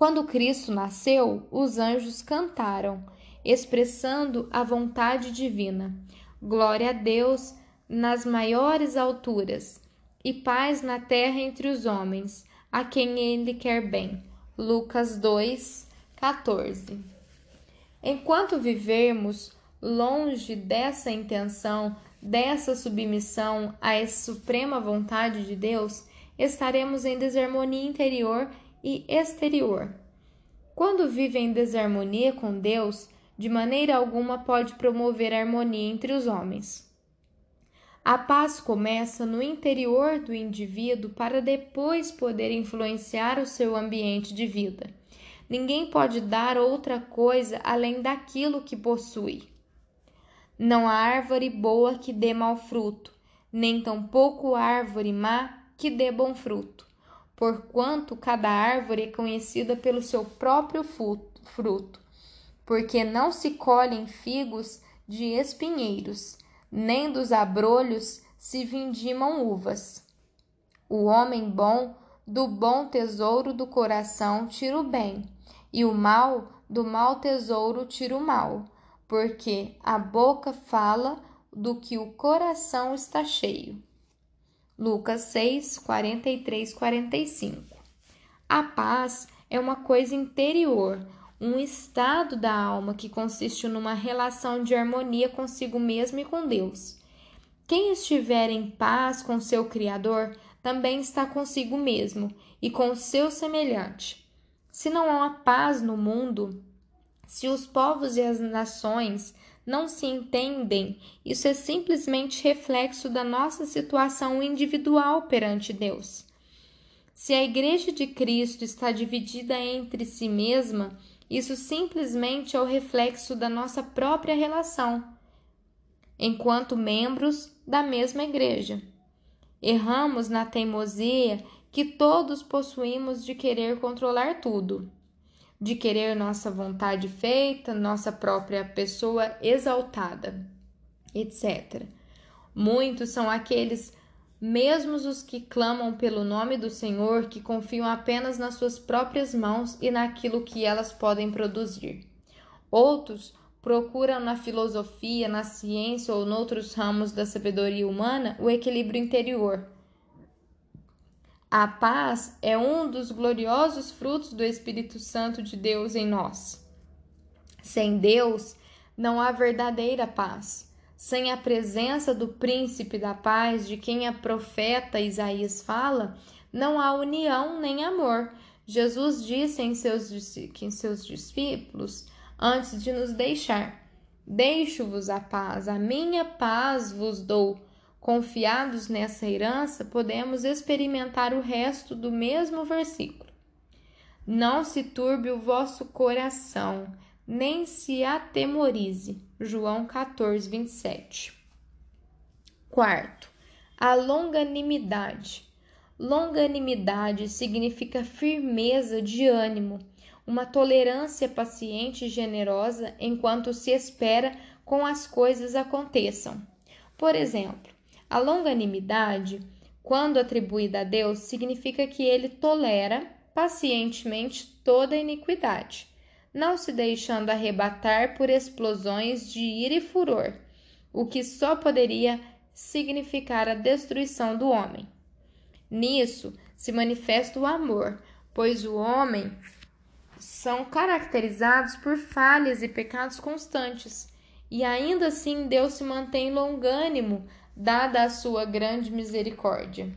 Quando Cristo nasceu, os anjos cantaram, expressando a vontade divina. Glória a Deus nas maiores alturas e paz na terra entre os homens, a quem ele quer bem. Lucas 2, 14. Enquanto vivermos longe dessa intenção, dessa submissão à suprema vontade de Deus, estaremos em desarmonia interior e exterior. Quando vive em desarmonia com Deus, de maneira alguma pode promover harmonia entre os homens. A paz começa no interior do indivíduo para depois poder influenciar o seu ambiente de vida. Ninguém pode dar outra coisa além daquilo que possui. Não há árvore boa que dê mau fruto, nem tampouco árvore má que dê bom fruto, porquanto cada árvore é conhecida pelo seu próprio fruto, porque não se colhem figos de espinheiros nem dos abrolhos se vindimam uvas. O homem bom do bom tesouro do coração tira o bem, e o mal do mau tesouro tira o mal, porque a boca fala do que o coração está cheio. Lucas 6, 43, 45. A paz é uma coisa interior, um estado da alma que consiste numa relação de harmonia consigo mesmo e com Deus. Quem estiver em paz com seu Criador também está consigo mesmo e com seu semelhante. Se não há paz no mundo, se os povos e as nações não se entendem, isso é simplesmente reflexo da nossa situação individual perante Deus. Se a Igreja de Cristo está dividida entre si mesma, isso simplesmente é o reflexo da nossa própria relação, enquanto membros da mesma igreja. Erramos na teimosia que todos possuímos de querer controlar tudo, de querer nossa vontade feita, nossa própria pessoa exaltada, etc. Muitos são aqueles mesmo os que clamam pelo nome do Senhor, que confiam apenas nas suas próprias mãos e naquilo que elas podem produzir. Outros procuram na filosofia, na ciência ou noutros ramos da sabedoria humana o equilíbrio interior. A paz é um dos gloriosos frutos do Espírito Santo de Deus em nós. Sem Deus, não há verdadeira paz. Sem a presença do príncipe da paz, de quem a profeta Isaías fala, não há união nem amor. Jesus disse em seus, em seus discípulos, antes de nos deixar: Deixo-vos a paz, a minha paz vos dou. Confiados nessa herança, podemos experimentar o resto do mesmo versículo. Não se turbe o vosso coração, nem se atemorize. João 14, 27. Quarto, a longanimidade. Longanimidade significa firmeza de ânimo, uma tolerância paciente e generosa enquanto se espera com as coisas aconteçam. Por exemplo, a longanimidade, quando atribuída a Deus, significa que ele tolera pacientemente toda iniquidade não se deixando arrebatar por explosões de ira e furor, o que só poderia significar a destruição do homem. Nisso se manifesta o amor, pois o homem são caracterizados por falhas e pecados constantes, e ainda assim Deus se mantém longânimo, dada a sua grande misericórdia.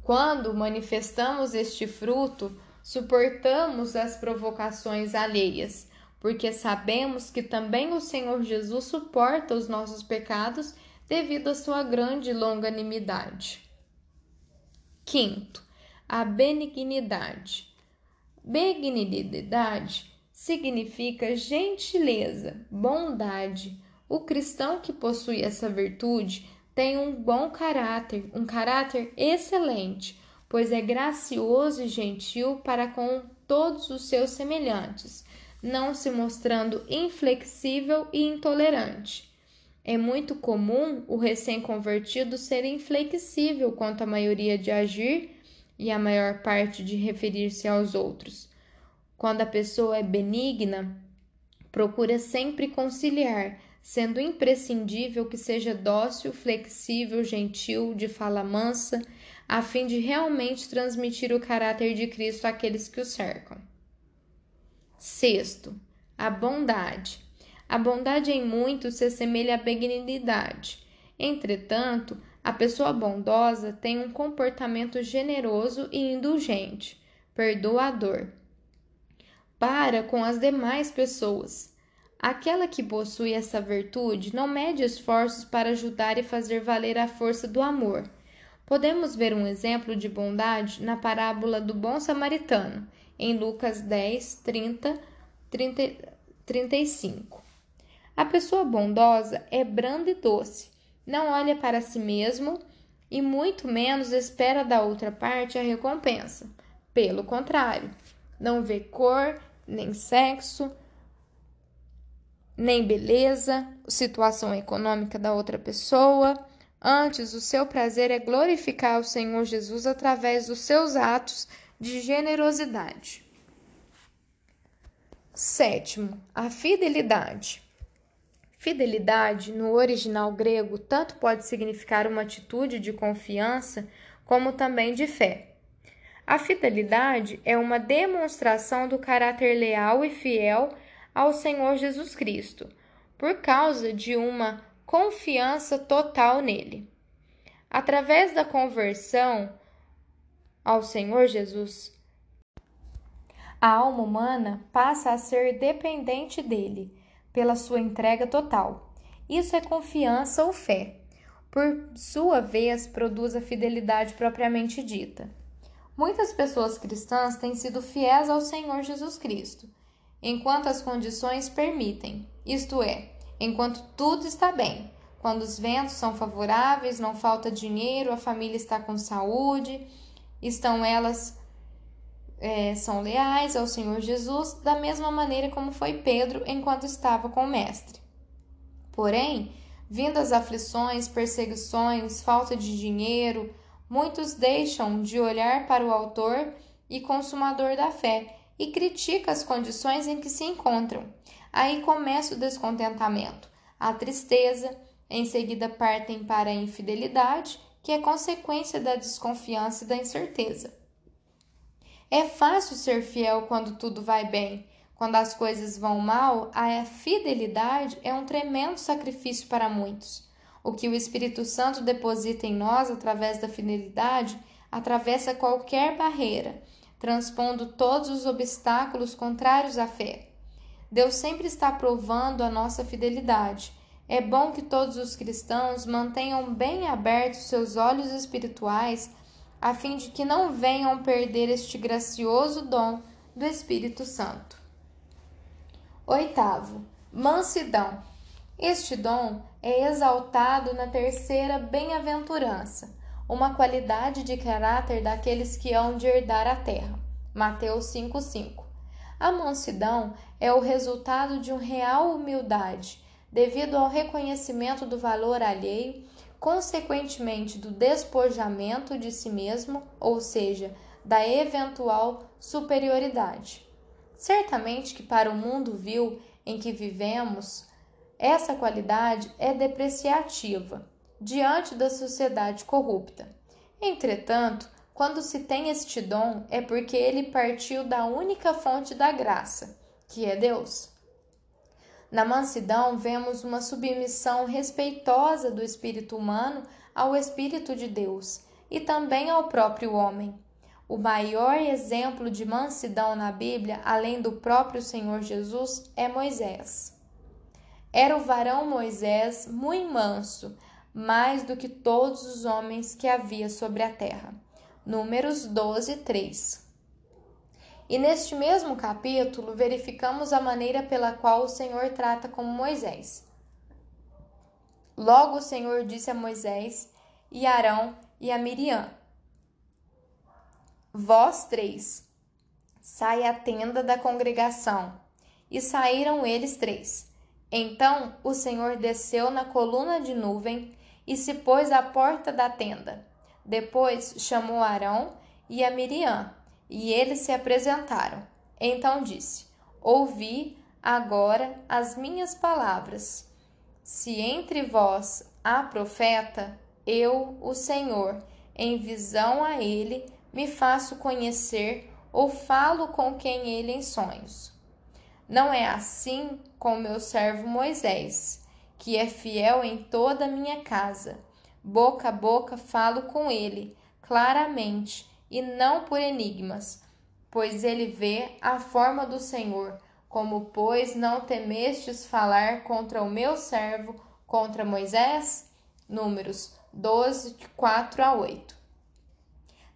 Quando manifestamos este fruto, suportamos as provocações alheias, porque sabemos que também o Senhor Jesus suporta os nossos pecados devido à sua grande longanimidade. Quinto, a benignidade. Benignidade significa gentileza, bondade. O cristão que possui essa virtude tem um bom caráter, um caráter excelente, pois é gracioso e gentil para com todos os seus semelhantes, não se mostrando inflexível e intolerante. É muito comum o recém-convertido ser inflexível quanto à maioria de agir e a maior parte de referir-se aos outros. Quando a pessoa é benigna, procura sempre conciliar, sendo imprescindível que seja dócil, flexível, gentil, de fala mansa, a fim de realmente transmitir o caráter de Cristo àqueles que o cercam. Sexto, a bondade. A bondade em muito se assemelha à benignidade. Entretanto, a pessoa bondosa tem um comportamento generoso e indulgente, perdoador, para com as demais pessoas. Aquela que possui essa virtude não mede esforços para ajudar e fazer valer a força do amor. Podemos ver um exemplo de bondade na parábola do bom samaritano, em Lucas 10, 30, 30 35. A pessoa bondosa é branda e doce, não olha para si mesmo e muito menos espera da outra parte a recompensa. Pelo contrário, não vê cor, nem sexo, nem beleza, situação econômica da outra pessoa. Antes, o seu prazer é glorificar o Senhor Jesus através dos seus atos de generosidade. Sétimo, a fidelidade. Fidelidade, no original grego, tanto pode significar uma atitude de confiança, como também de fé. A fidelidade é uma demonstração do caráter leal e fiel ao Senhor Jesus Cristo, por causa de uma confiança total nele. Através da conversão ao Senhor Jesus, a alma humana passa a ser dependente dele pela sua entrega total. Isso é confiança ou fé. Por sua vez, produz a fidelidade propriamente dita. Muitas pessoas cristãs têm sido fiéis ao Senhor Jesus Cristo, enquanto as condições permitem, isto é, enquanto tudo está bem. Quando os ventos são favoráveis, não falta dinheiro, a família está com saúde, estão elas é, são leais ao Senhor Jesus, da mesma maneira como foi Pedro enquanto estava com o Mestre. Porém, vindas aflições, perseguições, falta de dinheiro, muitos deixam de olhar para o Autor e Consumador da fé e criticam as condições em que se encontram. Aí começa o descontentamento, a tristeza, em seguida partem para a infidelidade, que é consequência da desconfiança e da incerteza. É fácil ser fiel quando tudo vai bem. Quando as coisas vão mal, a fidelidade é um tremendo sacrifício para muitos. O que o Espírito Santo deposita em nós através da fidelidade atravessa qualquer barreira, transpondo todos os obstáculos contrários à fé. Deus sempre está provando a nossa fidelidade. É bom que todos os cristãos mantenham bem abertos seus olhos espirituais a fim de que não venham perder este gracioso dom do Espírito Santo. Oitavo, mansidão. Este dom é exaltado na terceira bem-aventurança, uma qualidade de caráter daqueles que hão de herdar a terra. Mateus 5:5. A mansidão é o resultado de uma real humildade, devido ao reconhecimento do valor alheio consequentemente do despojamento de si mesmo, ou seja, da eventual superioridade. Certamente que para o mundo vil em que vivemos, essa qualidade é depreciativa diante da sociedade corrupta. Entretanto, quando se tem este dom, é porque ele partiu da única fonte da graça, que é Deus. Na mansidão, vemos uma submissão respeitosa do espírito humano ao espírito de Deus e também ao próprio homem. O maior exemplo de mansidão na Bíblia, além do próprio Senhor Jesus, é Moisés. Era o varão Moisés muito manso, mais do que todos os homens que havia sobre a terra. Números 12, 3. E neste mesmo capítulo, verificamos a maneira pela qual o Senhor trata com Moisés. Logo o Senhor disse a Moisés e Arão e a Miriam: Vós três, sai à tenda da congregação. E saíram eles três. Então o Senhor desceu na coluna de nuvem e se pôs à porta da tenda. Depois chamou Arão e a Miriam, e eles se apresentaram. Então disse: Ouvi agora as minhas palavras. Se entre vós há profeta, eu, o Senhor, em visão a ele, me faço conhecer ou falo com quem ele em sonhos. Não é assim com meu servo Moisés, que é fiel em toda a minha casa. Boca a boca falo com ele, claramente, e não por enigmas, pois ele vê a forma do Senhor como, pois, não temestes falar contra o meu servo, contra Moisés? Números 12, 4 a 8.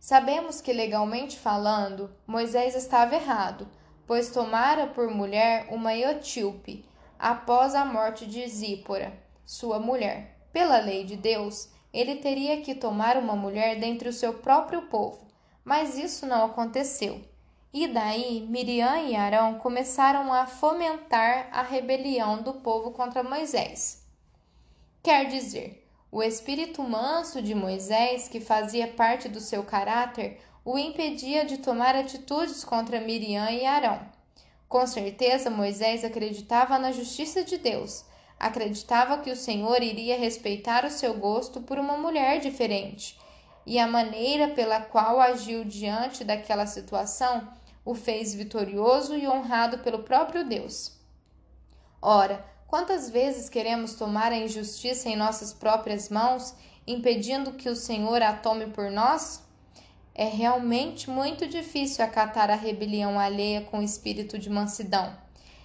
Sabemos que, legalmente falando, Moisés estava errado, pois tomara por mulher uma etíope, após a morte de Zípora, sua mulher. Pela lei de Deus, ele teria que tomar uma mulher dentre o seu próprio povo, mas isso não aconteceu. E daí Miriam e Arão começaram a fomentar a rebelião do povo contra Moisés. Quer dizer, o espírito manso de Moisés, que fazia parte do seu caráter, o impedia de tomar atitudes contra Miriam e Arão. Com certeza, Moisés acreditava na justiça de Deus, acreditava que o Senhor iria respeitar o seu gosto por uma mulher diferente, e a maneira pela qual agiu diante daquela situação o fez vitorioso e honrado pelo próprio Deus. Ora, quantas vezes queremos tomar a injustiça em nossas próprias mãos, impedindo que o Senhor a tome por nós? É realmente muito difícil acatar a rebelião alheia com espírito de mansidão.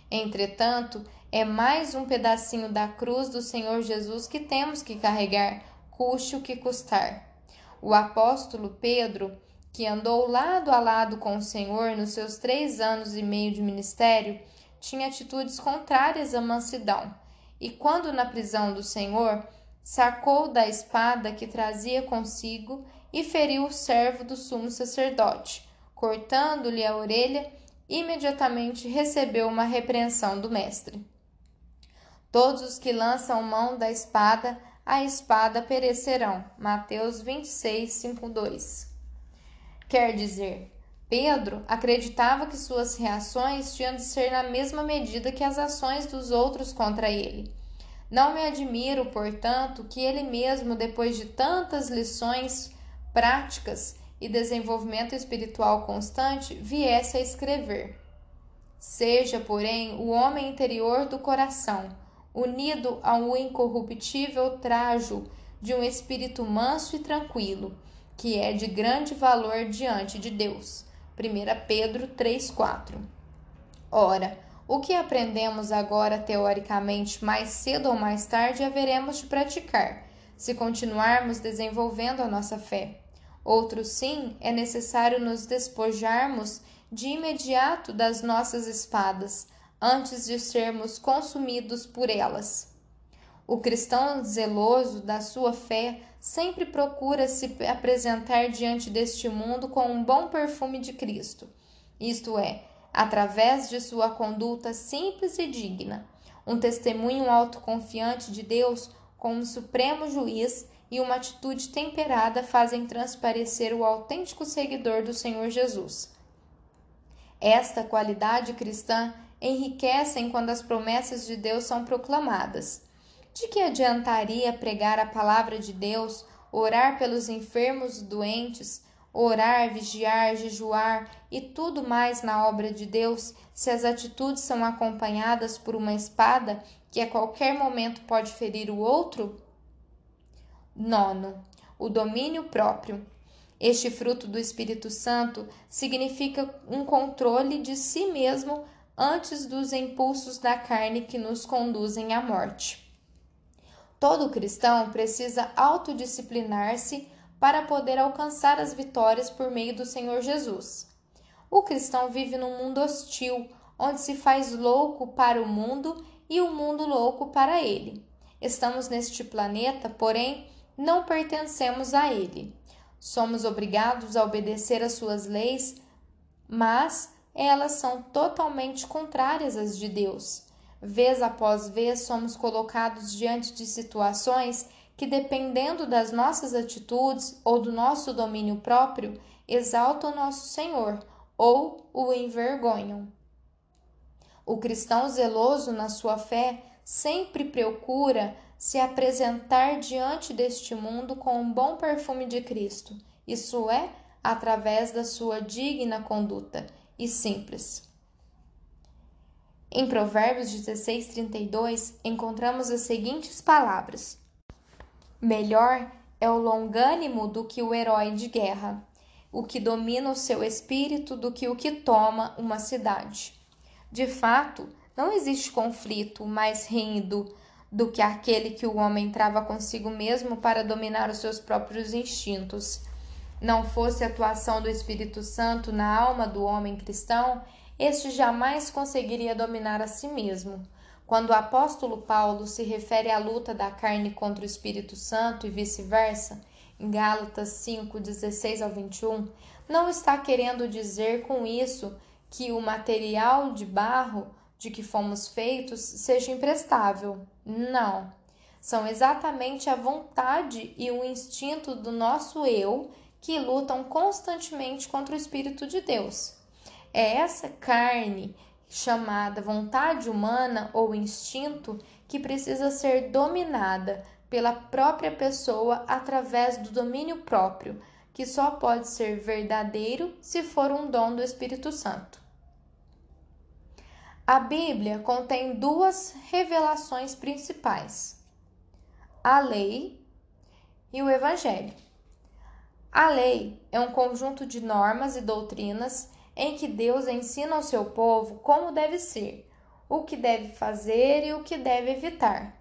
Entretanto, é mais um pedacinho da cruz do Senhor Jesus que temos que carregar, custe o que custar. O apóstolo Pedro que andou lado a lado com o Senhor nos seus três anos e meio de ministério, tinha atitudes contrárias à mansidão, e quando na prisão do Senhor, sacou da espada que trazia consigo e feriu o servo do sumo sacerdote, cortando-lhe a orelha, imediatamente recebeu uma repreensão do mestre. Todos os que lançam mão da espada, a espada perecerão. Mateus 26, 5, 2. Quer dizer, Pedro acreditava que suas reações tinham de ser na mesma medida que as ações dos outros contra ele. Não me admiro, portanto, que ele mesmo, depois de tantas lições práticas e desenvolvimento espiritual constante, viesse a escrever. Seja, porém, o homem interior do coração, unido ao incorruptível trajo de um espírito manso e tranquilo, que é de grande valor diante de Deus. 1 Pedro 3,4 Ora, o que aprendemos agora teoricamente, mais cedo ou mais tarde haveremos de praticar, se continuarmos desenvolvendo a nossa fé. Outro sim, é necessário nos despojarmos de imediato das nossas espadas, antes de sermos consumidos por elas. O cristão zeloso da sua fé sempre procura se apresentar diante deste mundo com um bom perfume de Cristo, isto é, através de sua conduta simples e digna, um testemunho autoconfiante de Deus como supremo juiz e uma atitude temperada fazem transparecer o autêntico seguidor do Senhor Jesus. Esta qualidade cristã enriquece quando as promessas de Deus são proclamadas de que adiantaria pregar a palavra de Deus, orar pelos enfermos e doentes, orar, vigiar, jejuar e tudo mais na obra de Deus, se as atitudes são acompanhadas por uma espada que a qualquer momento pode ferir o outro? Nono, o domínio próprio. Este fruto do Espírito Santo significa um controle de si mesmo antes dos impulsos da carne que nos conduzem à morte. Todo cristão precisa autodisciplinar-se para poder alcançar as vitórias por meio do Senhor Jesus. O cristão vive num mundo hostil, onde se faz louco para o mundo e o mundo louco para ele. Estamos neste planeta, porém não pertencemos a ele. Somos obrigados a obedecer às suas leis, mas elas são totalmente contrárias às de Deus. Vez após vez somos colocados diante de situações que, dependendo das nossas atitudes ou do nosso domínio próprio, exaltam nosso Senhor ou o envergonham. O cristão zeloso na sua fé sempre procura se apresentar diante deste mundo com um bom perfume de Cristo, isso é, através da sua digna conduta e simples. Em Provérbios 16, 32, encontramos as seguintes palavras: Melhor é o longânimo do que o herói de guerra, o que domina o seu espírito do que o que toma uma cidade. De fato, não existe conflito mais rígido do que aquele que o homem trava consigo mesmo para dominar os seus próprios instintos. Não fosse a atuação do Espírito Santo na alma do homem cristão, este jamais conseguiria dominar a si mesmo. Quando o apóstolo Paulo se refere à luta da carne contra o Espírito Santo e vice-versa, em Gálatas 5, 16 ao 21, não está querendo dizer com isso que o material de barro de que fomos feitos seja imprestável. Não. São exatamente a vontade e o instinto do nosso eu que lutam constantemente contra o Espírito de Deus. É essa carne chamada vontade humana ou instinto que precisa ser dominada pela própria pessoa através do domínio próprio, que só pode ser verdadeiro se for um dom do Espírito Santo. A Bíblia contém duas revelações principais: a lei e o evangelho. A lei é um conjunto de normas e doutrinas em que Deus ensina ao seu povo como deve ser, o que deve fazer e o que deve evitar.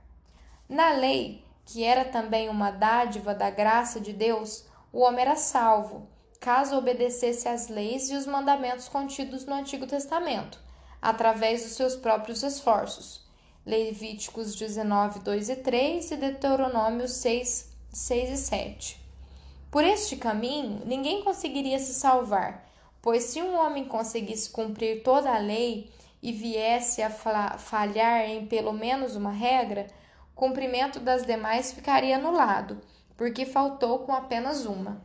Na lei, que era também uma dádiva da graça de Deus, o homem era salvo, caso obedecesse às leis e os mandamentos contidos no Antigo Testamento, através dos seus próprios esforços. Levíticos 19, 2 e 3 e Deuteronômio 6, 6 e 7. Por este caminho, ninguém conseguiria se salvar, Pois se um homem conseguisse cumprir toda a lei e viesse a falhar em pelo menos uma regra, o cumprimento das demais ficaria anulado, porque faltou com apenas uma.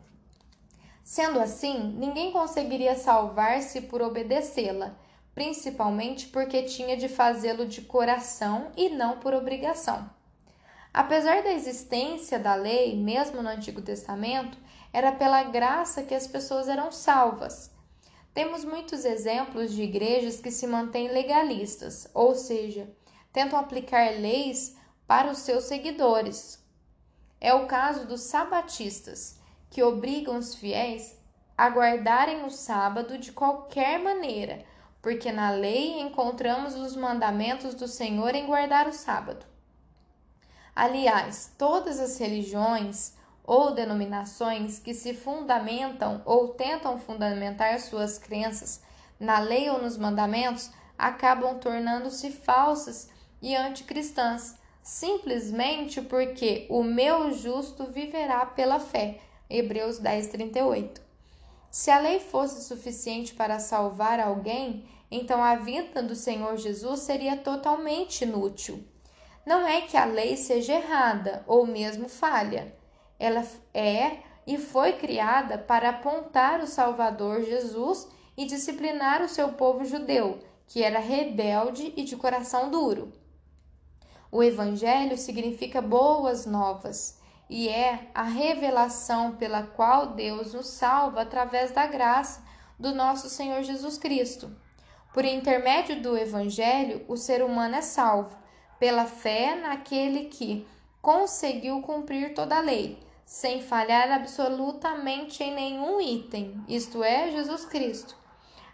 Sendo assim, ninguém conseguiria salvar-se por obedecê-la, principalmente porque tinha de fazê-lo de coração e não por obrigação. Apesar da existência da lei, mesmo no Antigo Testamento, era pela graça que as pessoas eram salvas. Temos muitos exemplos de igrejas que se mantêm legalistas, ou seja, tentam aplicar leis para os seus seguidores. É o caso dos sabatistas, que obrigam os fiéis a guardarem o sábado de qualquer maneira, porque na lei encontramos os mandamentos do Senhor em guardar o sábado. Aliás, todas as religiões ou denominações que se fundamentam ou tentam fundamentar suas crenças na lei ou nos mandamentos acabam tornando-se falsas e anticristãs, simplesmente porque o meu justo viverá pela fé. Hebreus 10, 38. Se a lei fosse suficiente para salvar alguém, então a vinda do Senhor Jesus seria totalmente inútil. Não é que a lei seja errada ou mesmo falha ela é e foi criada para apontar o Salvador Jesus e disciplinar o seu povo judeu, que era rebelde e de coração duro. O Evangelho significa boas novas e é a revelação pela qual Deus nos salva através da graça do nosso Senhor Jesus Cristo. Por intermédio do Evangelho, o ser humano é salvo, pela fé naquele que conseguiu cumprir toda a lei sem falhar absolutamente em nenhum item, isto é, Jesus Cristo.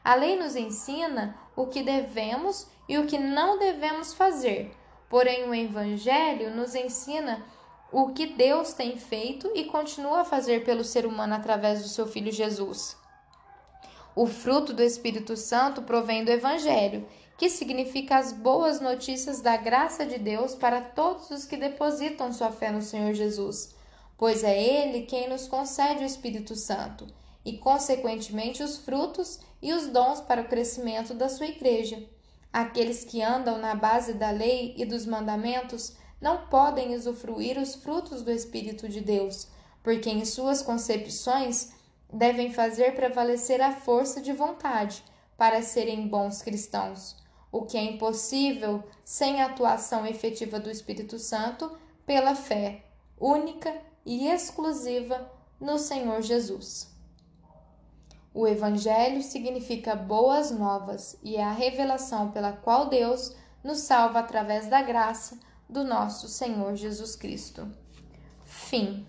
A lei nos ensina o que devemos e o que não devemos fazer, porém o Evangelho nos ensina o que Deus tem feito e continua a fazer pelo ser humano através do seu Filho Jesus. O fruto do Espírito Santo provém do Evangelho, que significa as boas notícias da graça de Deus para todos os que depositam sua fé no Senhor Jesus, pois é Ele quem nos concede o Espírito Santo e, consequentemente, os frutos e os dons para o crescimento da sua igreja. Aqueles que andam na base da lei e dos mandamentos não podem usufruir os frutos do Espírito de Deus, porque em suas concepções devem fazer prevalecer a força de vontade para serem bons cristãos, o que é impossível sem a atuação efetiva do Espírito Santo pela fé única e exclusiva no Senhor Jesus. O Evangelho significa boas novas e é a revelação pela qual Deus nos salva através da graça do nosso Senhor Jesus Cristo. Fim.